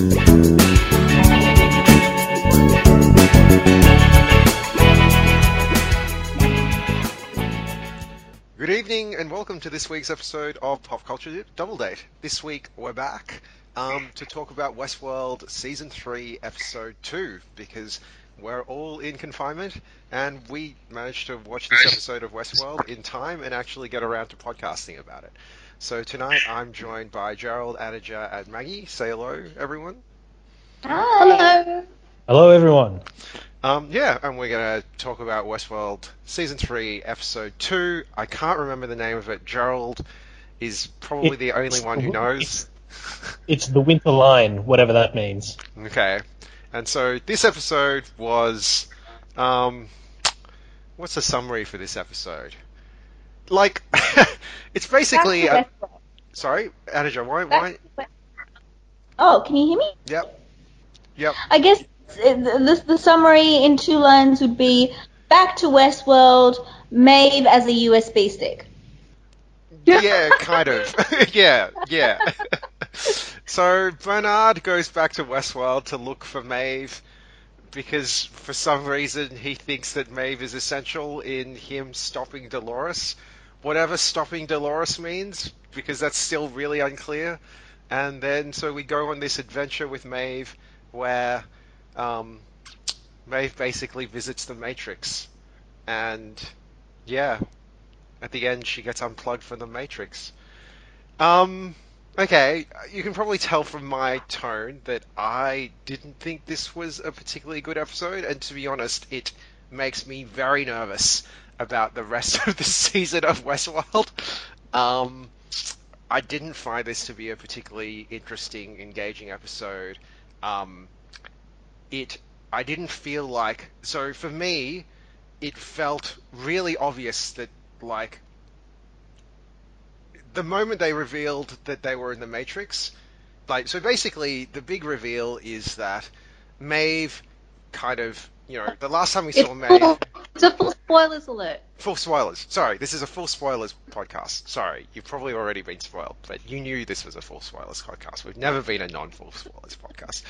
Good evening and welcome to this week's episode of Pop Culture Double Date. This week we're back um, to talk about Westworld Season 3, Episode 2, because we're all in confinement and we managed to watch this episode of Westworld in time and actually get around to podcasting about it. So tonight I'm joined by Gerald, Anaja, and Maggie. Say hello, everyone. Hello. Hello, everyone. Um, yeah, and we're going to talk about Westworld Season 3, Episode 2. I can't remember the name of it. Gerald is probably the only one who knows. It's the Winter Line, whatever that means. Okay. And so this episode was. Um, what's the summary for this episode? Like, it's basically. A, sorry, Anaja, why? Why? Oh, can you hear me? Yep. Yep. I guess uh, the, the summary in two lines would be back to Westworld, Maeve as a USB stick. Yeah, kind of. yeah, yeah. so Bernard goes back to Westworld to look for Maeve because for some reason he thinks that Maeve is essential in him stopping Dolores. Whatever stopping Dolores means, because that's still really unclear. And then so we go on this adventure with Maeve where um, Maeve basically visits the Matrix. And yeah, at the end she gets unplugged from the Matrix. Um, okay, you can probably tell from my tone that I didn't think this was a particularly good episode, and to be honest, it makes me very nervous about the rest of the season of Westworld. Um, I didn't find this to be a particularly interesting, engaging episode. Um, it, I didn't feel like so for me, it felt really obvious that like the moment they revealed that they were in the Matrix, like so basically the big reveal is that Maeve kind of you know the last time we saw Maeve it's a full spoilers alert. full spoilers. Sorry, this is a full spoilers podcast. Sorry, you've probably already been spoiled, but you knew this was a full spoilers podcast. We've never been a non-full spoilers podcast.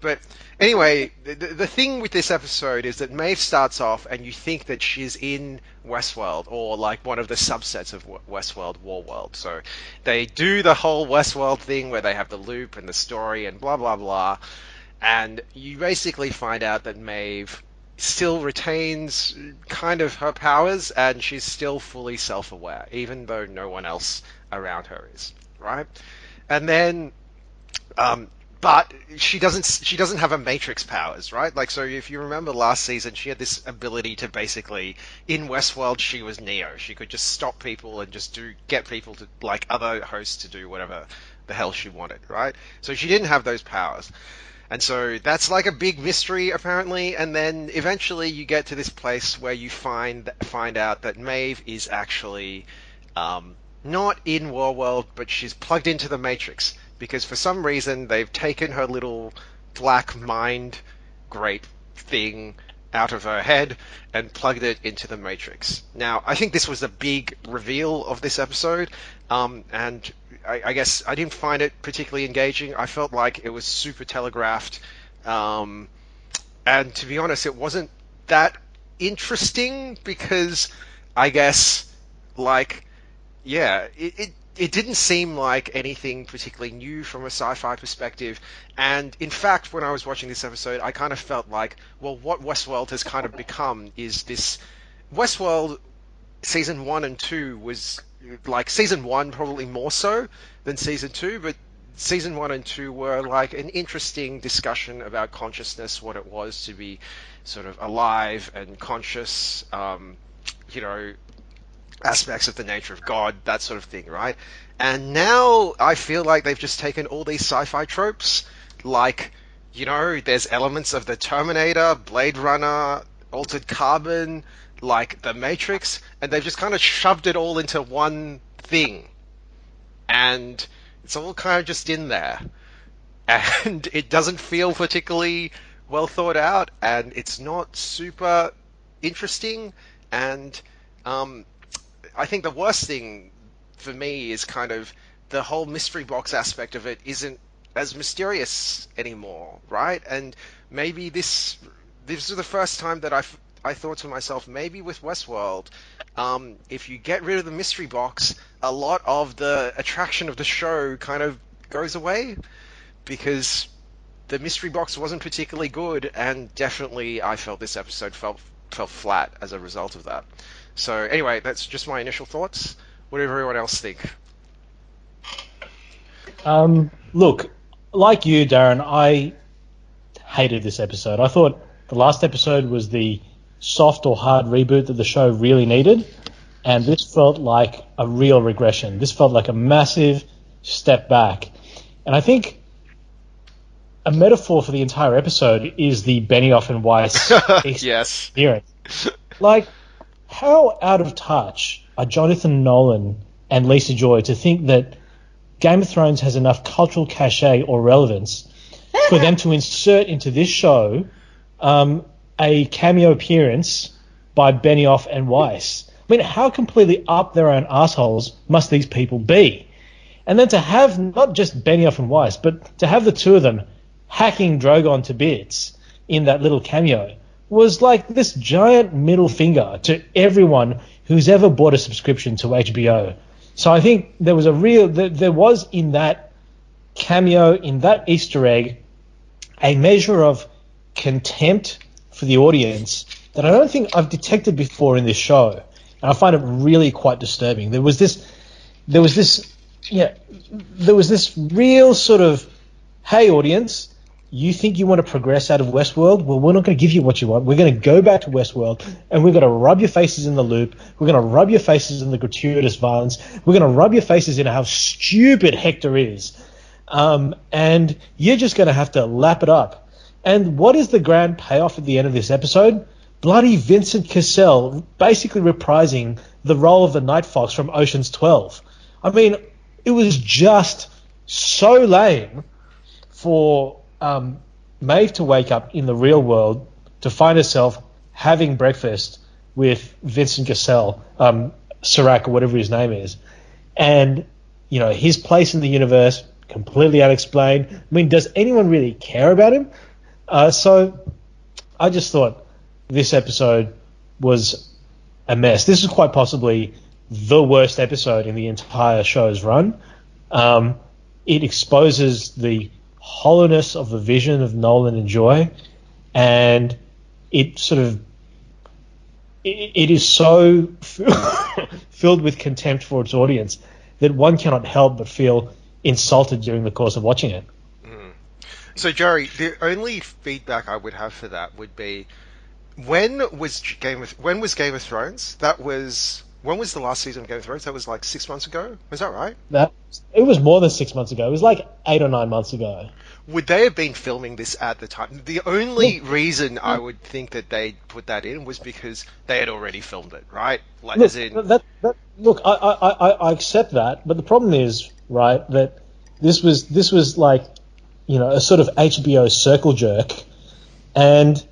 But anyway, the, the thing with this episode is that Maeve starts off, and you think that she's in Westworld or like one of the subsets of Westworld, Warworld. So they do the whole Westworld thing where they have the loop and the story and blah blah blah, and you basically find out that Maeve still retains kind of her powers and she's still fully self-aware even though no one else around her is right? And then um but she doesn't she doesn't have a matrix powers right? Like so if you remember last season she had this ability to basically in westworld she was neo. She could just stop people and just do get people to like other hosts to do whatever the hell she wanted right? So she didn't have those powers and so that's like a big mystery apparently, and then eventually you get to this place where you find find out that Maeve is actually um, not in Warworld, but she's plugged into the Matrix because for some reason they've taken her little black mind grape thing out of her head and plugged it into the Matrix. Now, I think this was the big reveal of this episode, um, and I, I guess I didn't find it particularly engaging. I felt like it was super telegraphed, um, and to be honest, it wasn't that interesting because I guess, like, yeah, it, it it didn't seem like anything particularly new from a sci-fi perspective. And in fact, when I was watching this episode, I kind of felt like, well, what Westworld has kind of become is this Westworld season one and two was like season one probably more so than season two, but season one and two were like an interesting discussion about consciousness, what it was to be sort of alive and conscious, um, you know, aspects of the nature of God, that sort of thing, right? And now I feel like they've just taken all these sci-fi tropes, like, you know, there's elements of the Terminator, Blade Runner, Altered Carbon, like the Matrix, and they've just kind of shoved it all into one thing. And it's all kind of just in there. And it doesn't feel particularly well thought out, and it's not super interesting, and um, I think the worst thing for me is kind of the whole mystery box aspect of it isn't as mysterious anymore, right? And maybe this this is the first time that I I thought to myself, maybe with Westworld, um, if you get rid of the mystery box, a lot of the attraction of the show kind of goes away because the mystery box wasn't particularly good, and definitely I felt this episode felt felt flat as a result of that. So anyway, that's just my initial thoughts. What does everyone else think? Um, look, like you, Darren, I hated this episode. I thought the last episode was the soft or hard reboot that the show really needed, and this felt like a real regression. This felt like a massive step back. And I think a metaphor for the entire episode is the Benioff and Weiss yes. experience. Like, how out of touch are Jonathan Nolan and Lisa Joy to think that Game of Thrones has enough cultural cachet or relevance for them to insert into this show um, a cameo appearance by Benioff and Weiss. I mean, how completely up their own assholes must these people be? And then to have not just Benioff and Weiss, but to have the two of them hacking Drogon to bits in that little cameo was like this giant middle finger to everyone who's ever bought a subscription to HBO. So I think there was a real, there, was in that cameo, in that Easter egg, a measure of contempt for the audience that I don't think I've detected before in this show, and I find it really quite disturbing. There was this, there was this, yeah, there was this real sort of, hey audience, you think you want to progress out of Westworld? Well, we're not going to give you what you want. We're going to go back to Westworld and we're going to rub your faces in the loop. We're going to rub your faces in the gratuitous violence. We're going to rub your faces in how stupid Hector is. Um, and you're just going to have to lap it up. And what is the grand payoff at the end of this episode? Bloody Vincent Cassel basically reprising the role of the Night Fox from Ocean's 12. I mean, it was just so lame for um, Maeve to wake up in the real world to find herself having breakfast with Vincent Cassel, um, Serac or whatever his name is, and you know his place in the universe completely unexplained. I mean, does anyone really care about him? Uh, so I just thought this episode was a mess. This is quite possibly the worst episode in the entire show's run. Um, it exposes the hollowness of the vision of Nolan and Joy, and it sort of it, it is so filled with contempt for its audience that one cannot help but feel insulted during the course of watching it. So, Jerry, the only feedback I would have for that would be when was Game of when was Game of Thrones? That was when was the last season of Game of Thrones? That was like six months ago. Was that right? That it was more than six months ago. It was like eight or nine months ago. Would they have been filming this at the time? The only reason I would think that they put that in was because they had already filmed it, right? Like, Look, in, that, that, look, I, I, I, I accept that, but the problem is, right, that this was this was like, you know, a sort of HBO circle jerk, and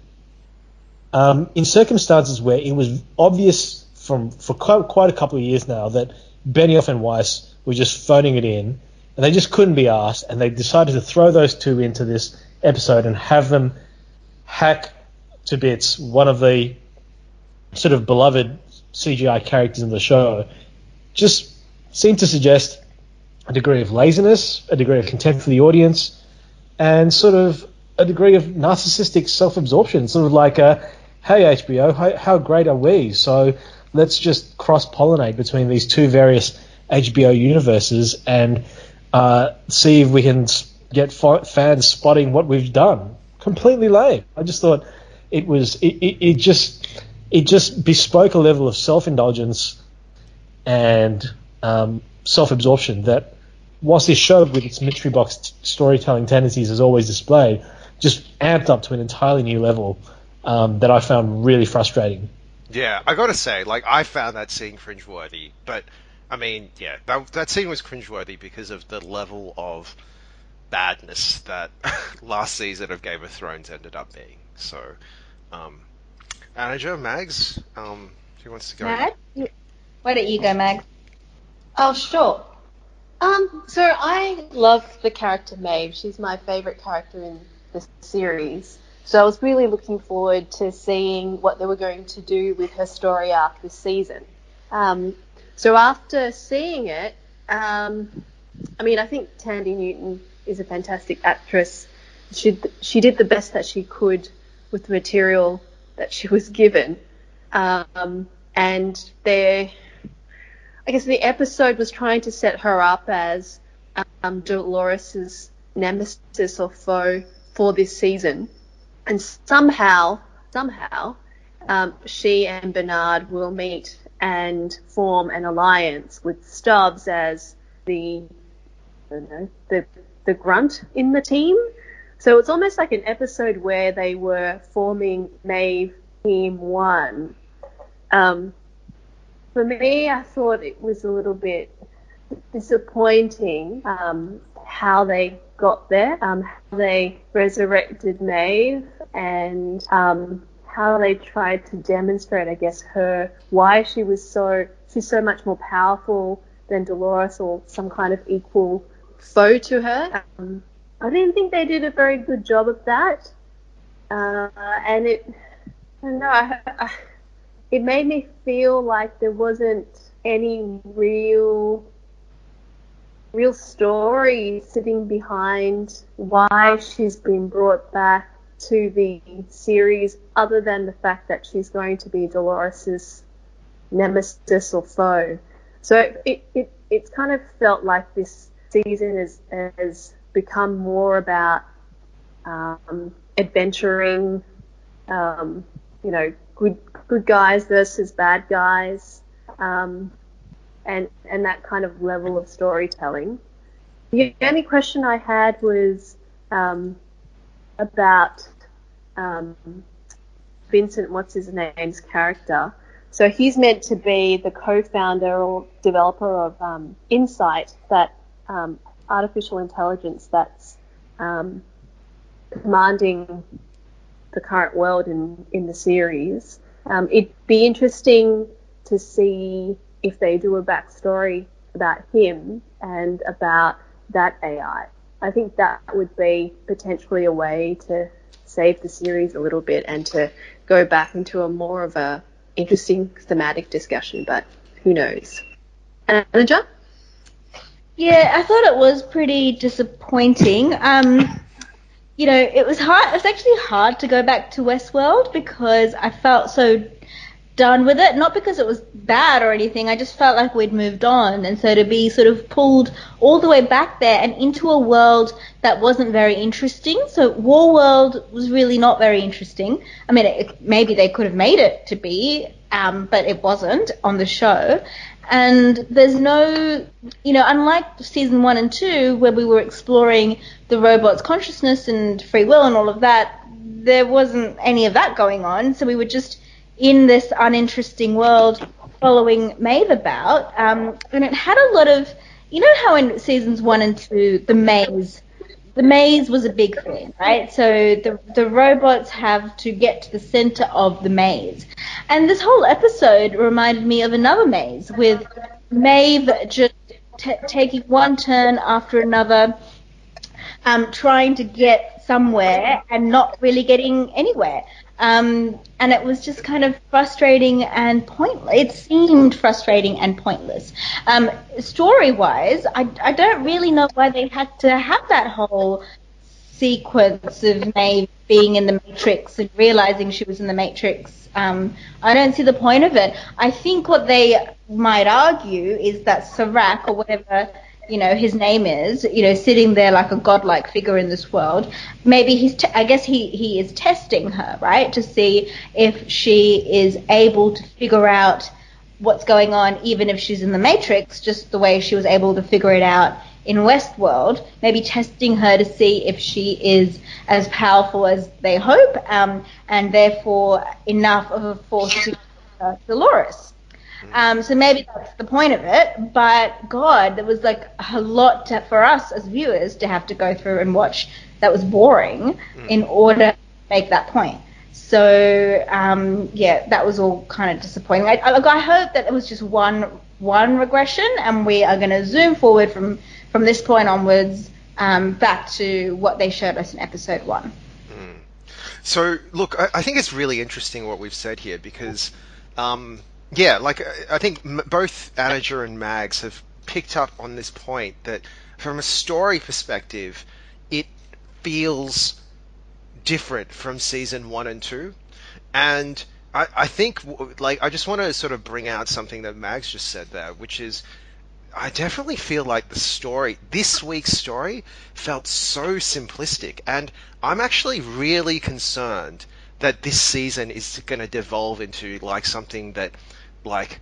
um, in circumstances where it was obvious from for quite, quite a couple of years now that Benioff and Weiss were just phoning it in, and they just couldn't be asked, and they decided to throw those two into this episode and have them hack to bits one of the sort of beloved CGI characters in the show, just seemed to suggest a degree of laziness, a degree of contempt for the audience, and sort of a degree of narcissistic self-absorption, sort of like a, hey HBO, how, how great are we? So let's just cross-pollinate between these two various HBO universes and uh, see if we can get fa- fans spotting what we've done. Completely lame. I just thought it was it, it, it just it just bespoke a level of self-indulgence and um, self-absorption that whilst this show with its mystery box t- storytelling tendencies is always displayed, just amped up to an entirely new level um, that I found really frustrating. yeah, I gotta say, like, I found that scene cringeworthy, but I mean, yeah, that that scene was cringeworthy because of the level of badness that last season of Game of Thrones ended up being. So, um, manager Mags, um, who wants to go? Mag? You- Why don't you go, Mag? Oh, sure. Um, so I love the character Maeve. She's my favourite character in the series. So I was really looking forward to seeing what they were going to do with her story arc this season. Um, so after seeing it, um, I mean, I think Thandie Newton is a fantastic actress. She she did the best that she could with the material that she was given, um, and there, I guess the episode was trying to set her up as um, Dolores's nemesis or foe for this season, and somehow, somehow, um, she and Bernard will meet and form an alliance with Stubbs as the, I don't know, the the grunt in the team. So it's almost like an episode where they were forming Maeve Team One. Um, for me, I thought it was a little bit disappointing um, how they got there, um, how they resurrected Maeve, and um, how they tried to demonstrate, I guess, her why she was so she's so much more powerful than Dolores or some kind of equal foe to her. Um, I didn't think they did a very good job of that, uh, and it I don't know. I, I, it made me feel like there wasn't any real real story sitting behind why she's been brought back to the series other than the fact that she's going to be Dolores's nemesis or foe. So it, it, it's kind of felt like this season has, has become more about um, adventuring, um, you know, good good guys versus bad guys, um, and and that kind of level of storytelling. The only question I had was um, about um, Vincent, what's his name's character. So he's meant to be the co-founder or developer of um, Incite, that um, artificial intelligence that's um, commanding the current world in, in the series. Um, it'd be interesting to see if they do a backstory about him and about that AI. I think that would be potentially a way to save the series a little bit and to go back into a more of a interesting thematic discussion, but who knows? Anaja? Yeah, I thought it was pretty disappointing. Um, you know, it was hard. It was actually hard to go back to Westworld because I felt so done with it. Not because it was bad or anything. I just felt like we'd moved on, and so to be sort of pulled all the way back there and into a world that wasn't very interesting. So War World was really not very interesting. I mean, it, maybe they could have made it to be, um, but it wasn't on the show. And there's no, you know, unlike season one and two, where we were exploring the robot's consciousness and free will and all of that, there wasn't any of that going on. So we were just in this uninteresting world following Maeve about. Um, and it had a lot of, you know, how in seasons one and two, the maze the maze was a big thing, right? So the the robots have to get to the center of the maze, and this whole episode reminded me of another maze with Maeve just t- taking one turn after another, um, trying to get somewhere and not really getting anywhere. Um, and it was just kind of frustrating and pointless. It seemed frustrating and pointless. Um, story wise, I, I don't really know why they had to have that whole sequence of Maeve being in the Matrix and realizing she was in the Matrix. Um, I don't see the point of it. I think what they might argue is that Serac or whatever you know his name is you know sitting there like a godlike figure in this world maybe he's t- i guess he he is testing her right to see if she is able to figure out what's going on even if she's in the matrix just the way she was able to figure it out in westworld maybe testing her to see if she is as powerful as they hope um, and therefore enough of a force to uh, dolores um, so maybe that's the point of it. But God, there was like a lot to, for us as viewers to have to go through and watch that was boring mm. in order to make that point. So um, yeah, that was all kind of disappointing. I, I, I hope that it was just one one regression, and we are going to zoom forward from from this point onwards um, back to what they showed us in episode one. So, look, I, I think it's really interesting what we've said here because, um, yeah, like I, I think both Anaja and Mags have picked up on this point that from a story perspective, it feels different from season one and two. And I, I think, like, I just want to sort of bring out something that Mags just said there, which is I definitely feel like the story, this week's story, felt so simplistic. And I'm actually really concerned that this season is going to devolve into like something that, like,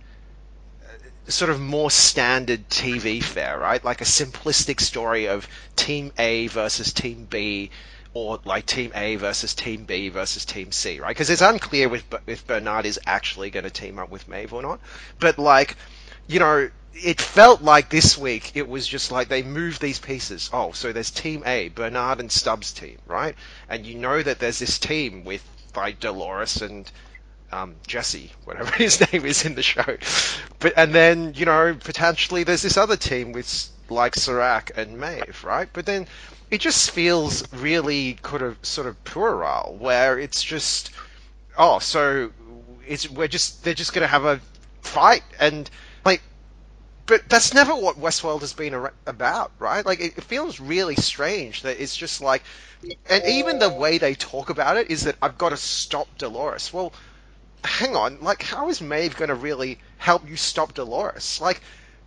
sort of more standard TV fare, right? Like a simplistic story of Team A versus Team B, or like Team A versus Team B versus Team C, right? Because it's unclear with if Bernard is actually going to team up with Maeve or not. But like, you know, it felt like this week it was just like they moved these pieces. Oh, so there's Team A, Bernard and Stubbs' team, right? And you know that there's this team with like Dolores and um, Jesse, whatever his name is in the show. But and then you know potentially there's this other team with like Serac and Maeve, right? But then it just feels really kind of sort of puerile, where it's just oh, so it's we're just they're just gonna have a fight and like but that's never what Westworld has been ar- about, right? Like it, it feels really strange that it's just like, and even the way they talk about it is that I've got to stop Dolores. Well, hang on, like how is Maeve going to really help you stop Dolores? Like.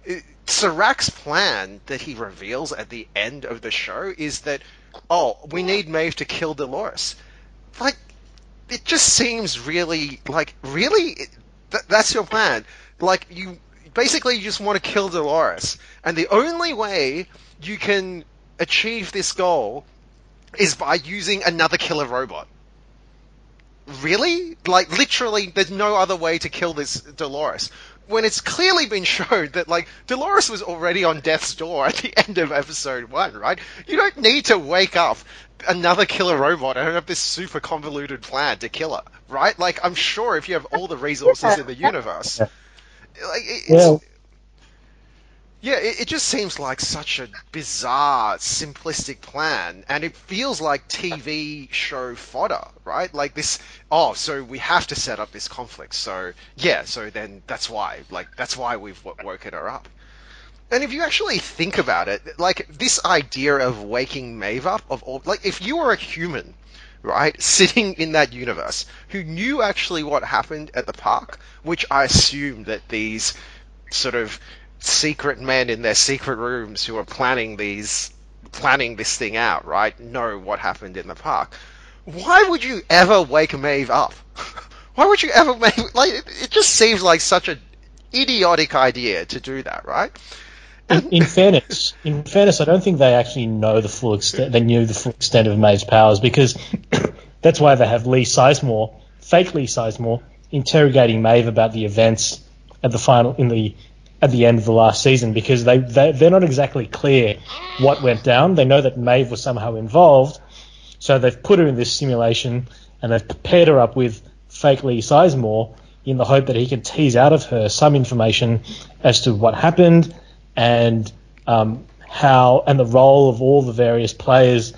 It, Serac's plan that he reveals at the end of the show is that, oh, we need Maeve to kill Dolores. Like, it just seems really, like, really? Th- that's your plan? Like, you basically you just want to kill Dolores. And the only way you can achieve this goal is by using another killer robot. Really? Like, literally, there's no other way to kill this Dolores. When it's clearly been shown that, like, Dolores was already on death's door at the end of episode one, right? You don't need to wake up another killer robot and have this super convoluted plan to kill her, right? Like, I'm sure if you have all the resources in the universe, like, it's, Yeah. Yeah, it, it just seems like such a bizarre, simplistic plan, and it feels like TV show fodder, right? Like this. Oh, so we have to set up this conflict. So yeah, so then that's why, like, that's why we've woken her up. And if you actually think about it, like this idea of waking Maeve up, of all, like, if you were a human, right, sitting in that universe, who knew actually what happened at the park, which I assume that these sort of secret men in their secret rooms who are planning these planning this thing out, right, know what happened in the park. Why would you ever wake Maeve up? Why would you ever make like it, just seems like such an idiotic idea to do that, right? In, in fairness, in fairness, I don't think they actually know the full extent. They knew the full extent of Maeve's powers because that's why they have Lee Sizemore, fake Lee Sizemore, interrogating Maeve about the events at the final in the at the end of the last season because they, they they're not exactly clear what went down. They know that Maeve was somehow involved, so they've put her in this simulation and they've paired her up with fake Lee Sizemore in the hope that he can tease out of her some information as to what happened and um, how and the role of all the various players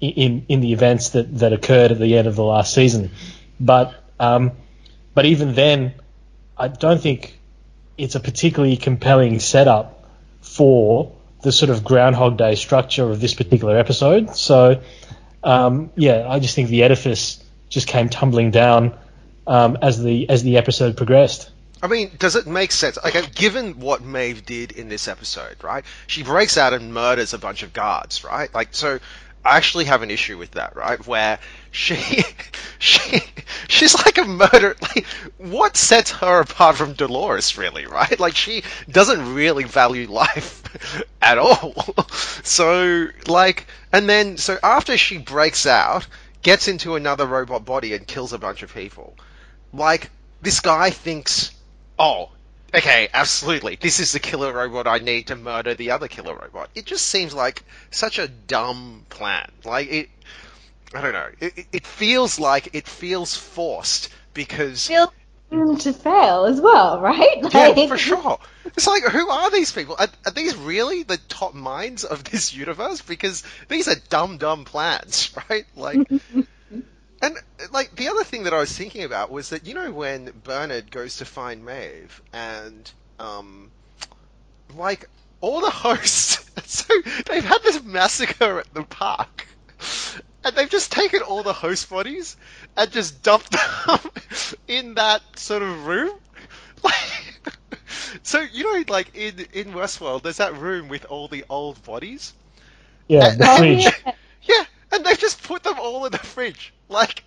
in in the events that, that occurred at the end of the last season. But um, but even then, I don't think it's a particularly compelling setup for the sort of Groundhog Day structure of this particular episode. So um, yeah, I just think the edifice just came tumbling down um, as the as the episode progressed. I mean, does it make sense? Like, uh, given what Maeve did in this episode, right? She breaks out and murders a bunch of guards, right? Like, so I actually have an issue with that, right? Where she, she, she's like a murder. Like, what sets her apart from Dolores, really, right? Like, she doesn't really value life at all. So, like, and then, so after she breaks out, gets into another robot body and kills a bunch of people, like, this guy thinks oh, okay, absolutely. This is the killer robot I need to murder the other killer robot. It just seems like such a dumb plan. Like it, I don't know. It, it- feels like it feels forced because Feels to fail as well, right? Yeah, for sure. It's like, who are these people? Are, are these really the top minds of this universe? Because these are dumb, dumb plans, right? Like, and like the other thing that I was thinking about was that you know when Bernard goes to find Maeve and um, like all the hosts, so they've had this massacre at the park. And they've just taken all the host bodies and just dumped them in that sort of room. Like, so you know, like in in Westworld, there's that room with all the old bodies. Yeah, the Oh, fridge. And they've just put them all in the fridge. Like,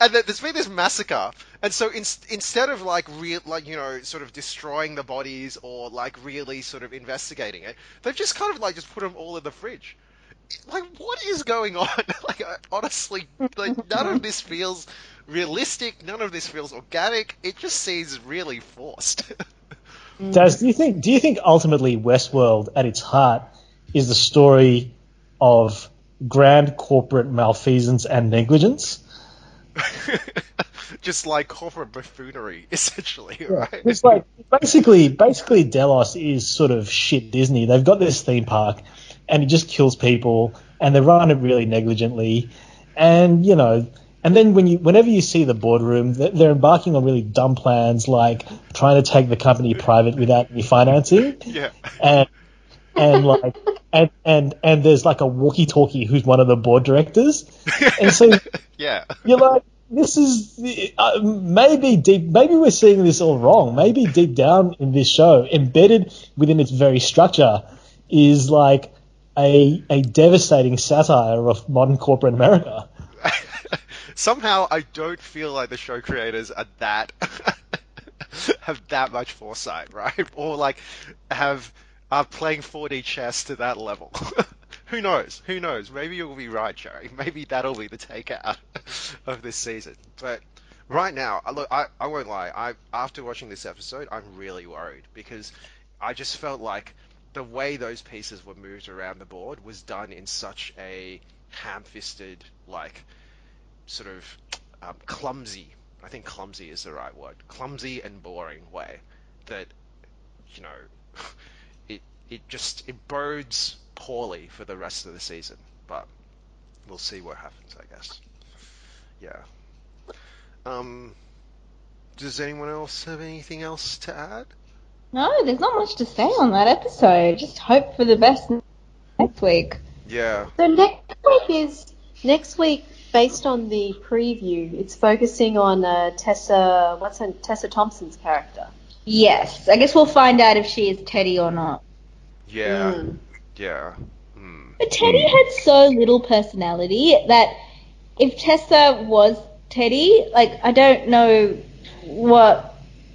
and there's been this massacre, and so in, instead of like real, like you know, sort of destroying the bodies or like really sort of investigating it, they've just kind of like just put them all in the fridge. Like, what is going on? like, honestly, like none of this feels realistic. None of this feels organic. It just seems really forced. Daz, do you think do you think ultimately Westworld at its heart is the story of grand corporate malfeasance and negligence? just like corporate buffoonery, essentially, right? It's like basically basically Delos is sort of shit Disney. They've got this theme park and it just kills people and they run it really negligently. And you know, and then when you whenever you see the boardroom, they're they're embarking on really dumb plans like trying to take the company private without any financing. Yeah. and and like and and and there's like a walkie-talkie who's one of the board directors, and so yeah. you're like, this is uh, maybe deep. Maybe we're seeing this all wrong. Maybe deep down in this show, embedded within its very structure, is like a a devastating satire of modern corporate America. Somehow, I don't feel like the show creators are that have that much foresight, right? Or like have are playing 4D chess to that level. Who knows? Who knows? Maybe you'll be right, Jerry. Maybe that'll be the takeout of this season. But right now, I- look, I, I won't lie. I after watching this episode, I'm really worried because I just felt like the way those pieces were moved around the board was done in such a ham-fisted, like sort of um, clumsy. I think clumsy is the right word. Clumsy and boring way that you know it it just it bodes poorly for the rest of the season. But we'll see what happens, I guess. Yeah. Um. Does anyone else have anything else to add? No, there's not much to say on that episode. Just hope for the best next week. Yeah. So next week is next week based on the preview. It's focusing on uh, Tessa. What's her, Tessa Thompson's character? Yes, I guess we'll find out if she is Teddy or not. Yeah. Mm. Yeah. Hmm. But Teddy had so little personality that if Tessa was Teddy, like I don't know what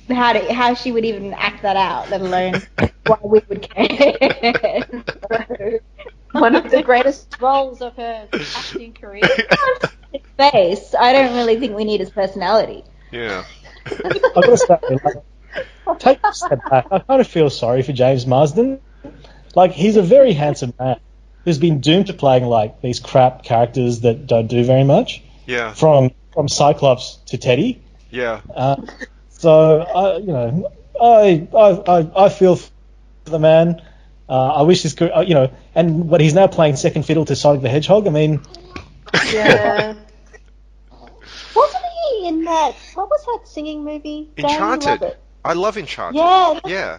how to, how she would even act that out, let alone why we would care. One of the greatest roles of her acting career. Face, I don't really think we need his personality. Yeah. I've got to say, like, take a step back. I kind of feel sorry for James Marsden. Like he's a very handsome man who's been doomed to playing like these crap characters that don't do very much. Yeah. From from Cyclops to Teddy. Yeah. Uh, so I, you know, I I I, I feel for the man. Uh, I wish his career, uh, you know, and what he's now playing second fiddle to Sonic the Hedgehog. I mean, Yeah. Wasn't he in that? What was that singing movie? Dan, you love Enchanted. I love Enchanted. Yeah. Yeah.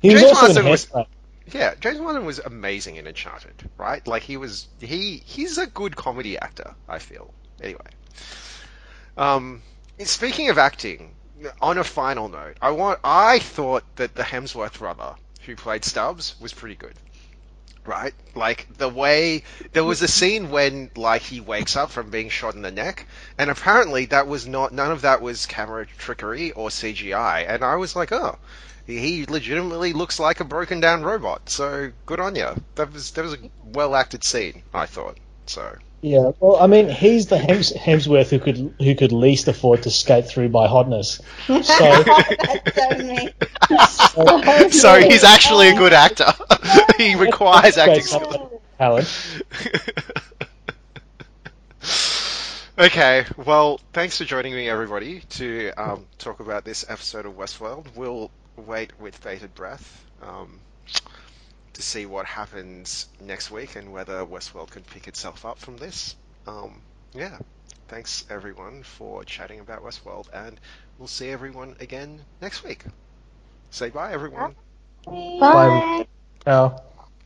he was James also Marsden in was- Hairspray. Yeah, James Marsden was amazing in Enchanted, right? Like he was he he's a good comedy actor, I feel. Anyway. Um speaking of acting, on a final note, I want I thought that the Hemsworth brother who played Stubbs was pretty good. Right? Like the way there was a scene when like he wakes up from being shot in the neck and apparently that was not none of that was camera trickery or CGI and I was like, "Oh, he legitimately looks like a broken down robot. So good on you. That was that was a well acted scene, I thought. So Yeah, well, I mean, he's the Hems- Hemsworth who could who could least afford to skate through by hotness. So That's so me. so he's actually a good actor. he requires acting Great skill. talent. Okay, well, thanks for joining me, everybody, to um, talk about this episode of Westworld. We'll wait with bated breath um, to see what happens next week and whether Westworld can pick itself up from this. Um, yeah, thanks everyone for chatting about Westworld, and we'll see everyone again next week. Say bye, everyone. Bye. Bye. Ciao.